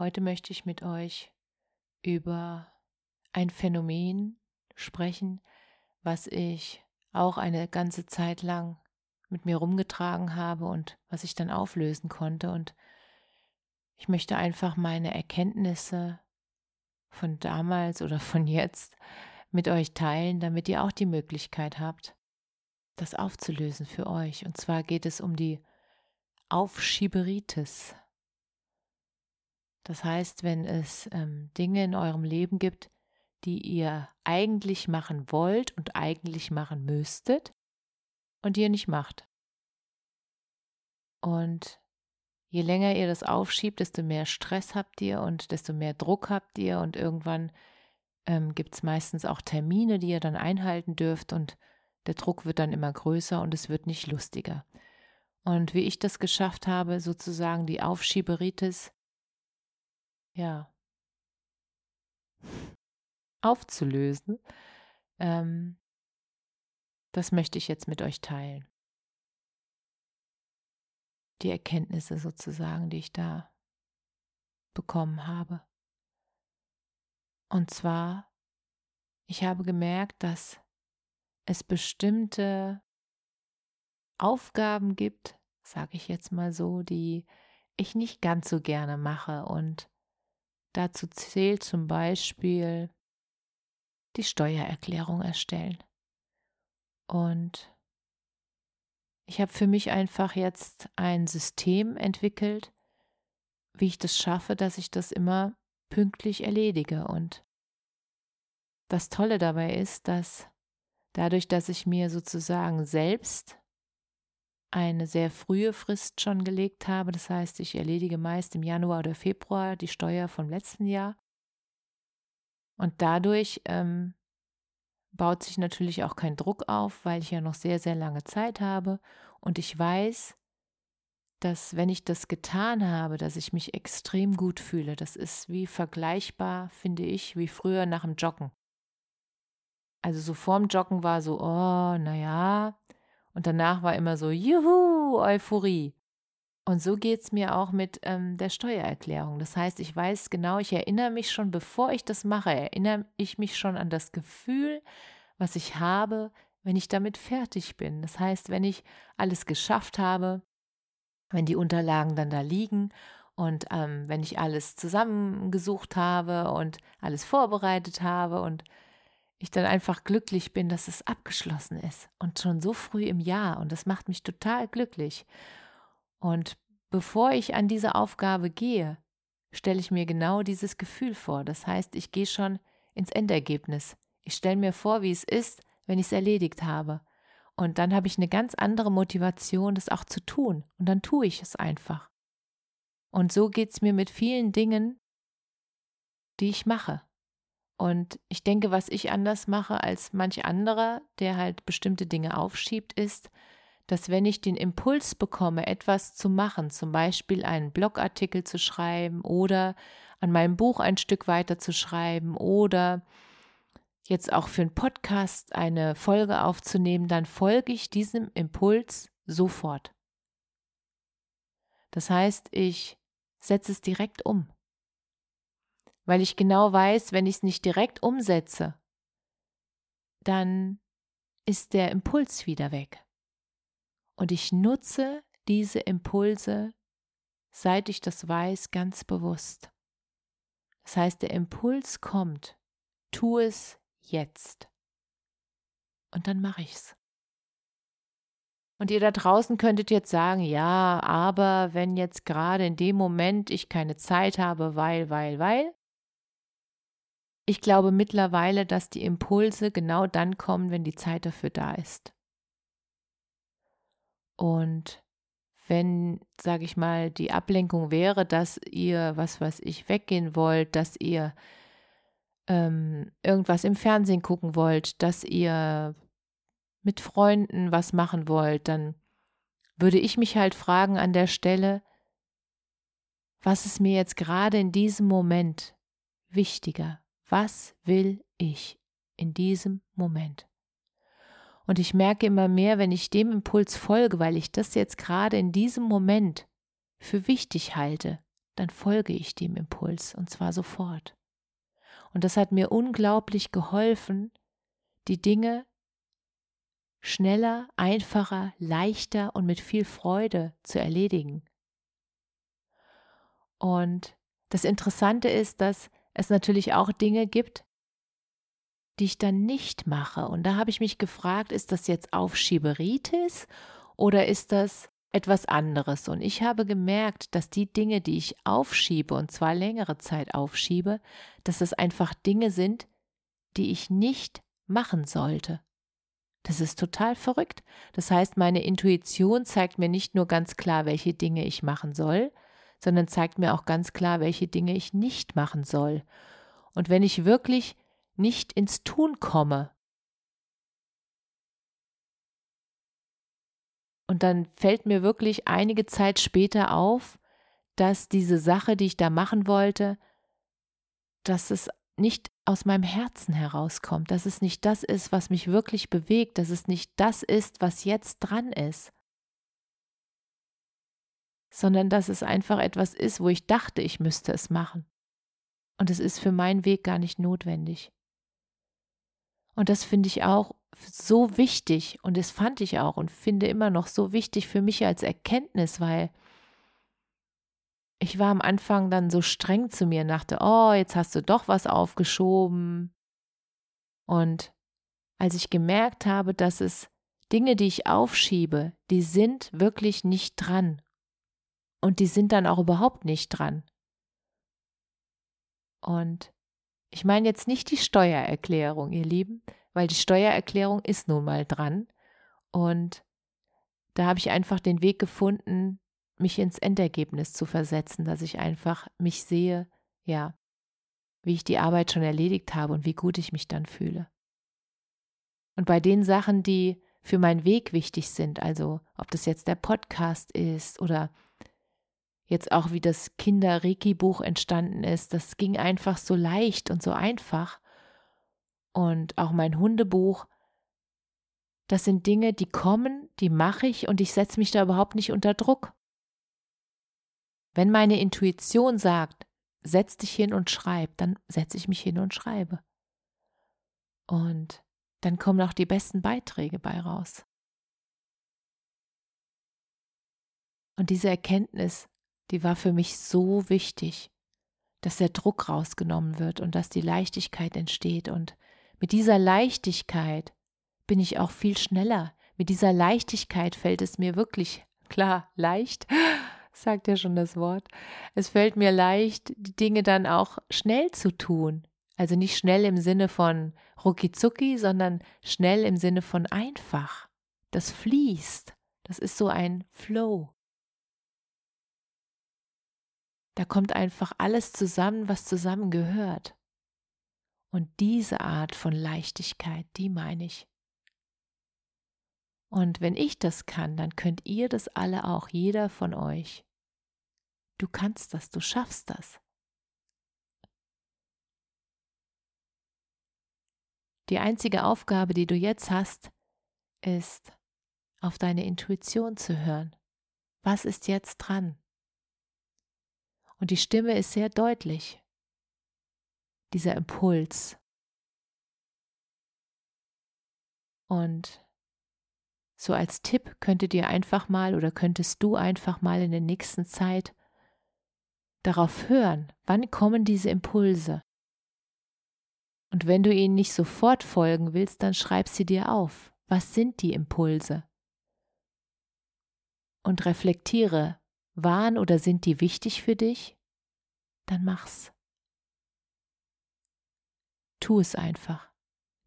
Heute möchte ich mit euch über ein Phänomen sprechen, was ich auch eine ganze Zeit lang mit mir rumgetragen habe und was ich dann auflösen konnte. Und ich möchte einfach meine Erkenntnisse von damals oder von jetzt mit euch teilen, damit ihr auch die Möglichkeit habt, das aufzulösen für euch. Und zwar geht es um die Aufschieberitis. Das heißt, wenn es ähm, Dinge in eurem Leben gibt, die ihr eigentlich machen wollt und eigentlich machen müsstet und ihr nicht macht. Und je länger ihr das aufschiebt, desto mehr Stress habt ihr und desto mehr Druck habt ihr und irgendwann ähm, gibt es meistens auch Termine, die ihr dann einhalten dürft und der Druck wird dann immer größer und es wird nicht lustiger. Und wie ich das geschafft habe, sozusagen die Aufschieberitis ja, aufzulösen, ähm, das möchte ich jetzt mit euch teilen. Die Erkenntnisse sozusagen, die ich da bekommen habe. Und zwar, ich habe gemerkt, dass es bestimmte Aufgaben gibt, sage ich jetzt mal so, die ich nicht ganz so gerne mache und Dazu zählt zum Beispiel die Steuererklärung erstellen. Und ich habe für mich einfach jetzt ein System entwickelt, wie ich das schaffe, dass ich das immer pünktlich erledige. Und das Tolle dabei ist, dass dadurch, dass ich mir sozusagen selbst eine sehr frühe Frist schon gelegt habe. Das heißt, ich erledige meist im Januar oder Februar die Steuer vom letzten Jahr. Und dadurch ähm, baut sich natürlich auch kein Druck auf, weil ich ja noch sehr, sehr lange Zeit habe. Und ich weiß, dass wenn ich das getan habe, dass ich mich extrem gut fühle. Das ist wie vergleichbar, finde ich, wie früher nach dem Joggen. Also so vorm Joggen war so, oh, naja, und danach war immer so, juhu, Euphorie. Und so geht es mir auch mit ähm, der Steuererklärung. Das heißt, ich weiß genau, ich erinnere mich schon, bevor ich das mache, erinnere ich mich schon an das Gefühl, was ich habe, wenn ich damit fertig bin. Das heißt, wenn ich alles geschafft habe, wenn die Unterlagen dann da liegen und ähm, wenn ich alles zusammengesucht habe und alles vorbereitet habe und ich dann einfach glücklich bin, dass es abgeschlossen ist und schon so früh im Jahr und das macht mich total glücklich. Und bevor ich an diese Aufgabe gehe, stelle ich mir genau dieses Gefühl vor. Das heißt, ich gehe schon ins Endergebnis. Ich stelle mir vor, wie es ist, wenn ich es erledigt habe. Und dann habe ich eine ganz andere Motivation, das auch zu tun. Und dann tue ich es einfach. Und so geht es mir mit vielen Dingen, die ich mache. Und ich denke, was ich anders mache als manch anderer, der halt bestimmte Dinge aufschiebt, ist, dass wenn ich den Impuls bekomme, etwas zu machen, zum Beispiel einen Blogartikel zu schreiben oder an meinem Buch ein Stück weiter zu schreiben oder jetzt auch für einen Podcast eine Folge aufzunehmen, dann folge ich diesem Impuls sofort. Das heißt, ich setze es direkt um weil ich genau weiß, wenn ich es nicht direkt umsetze, dann ist der Impuls wieder weg. Und ich nutze diese Impulse, seit ich das weiß, ganz bewusst. Das heißt, der Impuls kommt, tu es jetzt. Und dann mache ich's. Und ihr da draußen könntet jetzt sagen, ja, aber wenn jetzt gerade in dem Moment ich keine Zeit habe, weil, weil, weil, ich glaube mittlerweile, dass die Impulse genau dann kommen, wenn die Zeit dafür da ist. Und wenn, sage ich mal, die Ablenkung wäre, dass ihr, was weiß ich, weggehen wollt, dass ihr ähm, irgendwas im Fernsehen gucken wollt, dass ihr mit Freunden was machen wollt, dann würde ich mich halt fragen an der Stelle, was ist mir jetzt gerade in diesem Moment wichtiger? Was will ich in diesem Moment? Und ich merke immer mehr, wenn ich dem Impuls folge, weil ich das jetzt gerade in diesem Moment für wichtig halte, dann folge ich dem Impuls und zwar sofort. Und das hat mir unglaublich geholfen, die Dinge schneller, einfacher, leichter und mit viel Freude zu erledigen. Und das Interessante ist, dass es natürlich auch Dinge gibt, die ich dann nicht mache. Und da habe ich mich gefragt, ist das jetzt Aufschieberitis oder ist das etwas anderes? Und ich habe gemerkt, dass die Dinge, die ich aufschiebe, und zwar längere Zeit aufschiebe, dass es einfach Dinge sind, die ich nicht machen sollte. Das ist total verrückt. Das heißt, meine Intuition zeigt mir nicht nur ganz klar, welche Dinge ich machen soll, sondern zeigt mir auch ganz klar, welche Dinge ich nicht machen soll. Und wenn ich wirklich nicht ins Tun komme, und dann fällt mir wirklich einige Zeit später auf, dass diese Sache, die ich da machen wollte, dass es nicht aus meinem Herzen herauskommt, dass es nicht das ist, was mich wirklich bewegt, dass es nicht das ist, was jetzt dran ist, sondern dass es einfach etwas ist, wo ich dachte, ich müsste es machen. Und es ist für meinen Weg gar nicht notwendig. Und das finde ich auch so wichtig und das fand ich auch und finde immer noch so wichtig für mich als Erkenntnis, weil ich war am Anfang dann so streng zu mir und dachte, oh, jetzt hast du doch was aufgeschoben. Und als ich gemerkt habe, dass es Dinge, die ich aufschiebe, die sind wirklich nicht dran. Und die sind dann auch überhaupt nicht dran. Und ich meine jetzt nicht die Steuererklärung, ihr Lieben, weil die Steuererklärung ist nun mal dran. Und da habe ich einfach den Weg gefunden, mich ins Endergebnis zu versetzen, dass ich einfach mich sehe, ja, wie ich die Arbeit schon erledigt habe und wie gut ich mich dann fühle. Und bei den Sachen, die für meinen Weg wichtig sind, also ob das jetzt der Podcast ist oder jetzt auch wie das Kinder-Reiki-Buch entstanden ist, das ging einfach so leicht und so einfach. Und auch mein Hundebuch, das sind Dinge, die kommen, die mache ich und ich setze mich da überhaupt nicht unter Druck. Wenn meine Intuition sagt, setz dich hin und schreib, dann setze ich mich hin und schreibe. Und dann kommen auch die besten Beiträge bei raus. Und diese Erkenntnis, die war für mich so wichtig, dass der Druck rausgenommen wird und dass die Leichtigkeit entsteht. Und mit dieser Leichtigkeit bin ich auch viel schneller. Mit dieser Leichtigkeit fällt es mir wirklich klar leicht, sagt ja schon das Wort. Es fällt mir leicht, die Dinge dann auch schnell zu tun. Also nicht schnell im Sinne von rucki sondern schnell im Sinne von einfach. Das fließt. Das ist so ein Flow. Da kommt einfach alles zusammen, was zusammengehört. Und diese Art von Leichtigkeit, die meine ich. Und wenn ich das kann, dann könnt ihr das alle auch, jeder von euch. Du kannst das, du schaffst das. Die einzige Aufgabe, die du jetzt hast, ist, auf deine Intuition zu hören. Was ist jetzt dran? Und die Stimme ist sehr deutlich. Dieser Impuls. Und so als Tipp könntet ihr einfach mal oder könntest du einfach mal in der nächsten Zeit darauf hören, wann kommen diese Impulse. Und wenn du ihnen nicht sofort folgen willst, dann schreib sie dir auf. Was sind die Impulse? Und reflektiere, waren oder sind die wichtig für dich? Dann mach's. Tu es einfach.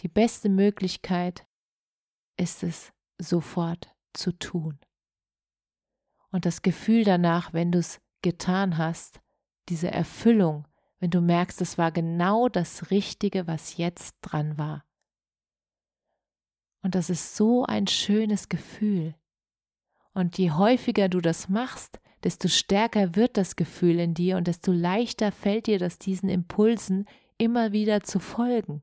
Die beste Möglichkeit ist es, sofort zu tun. Und das Gefühl danach, wenn du es getan hast, diese Erfüllung, wenn du merkst, es war genau das Richtige, was jetzt dran war. Und das ist so ein schönes Gefühl. Und je häufiger du das machst, desto stärker wird das Gefühl in dir und desto leichter fällt dir das diesen Impulsen immer wieder zu folgen.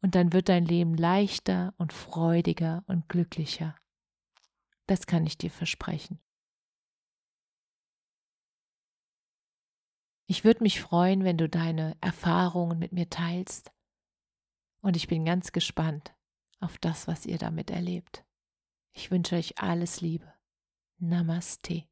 Und dann wird dein Leben leichter und freudiger und glücklicher. Das kann ich dir versprechen. Ich würde mich freuen, wenn du deine Erfahrungen mit mir teilst. Und ich bin ganz gespannt auf das, was ihr damit erlebt. Ich wünsche euch alles Liebe. Namaste.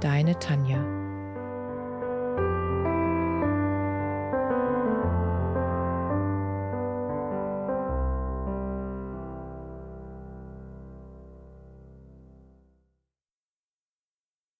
deine Tanja.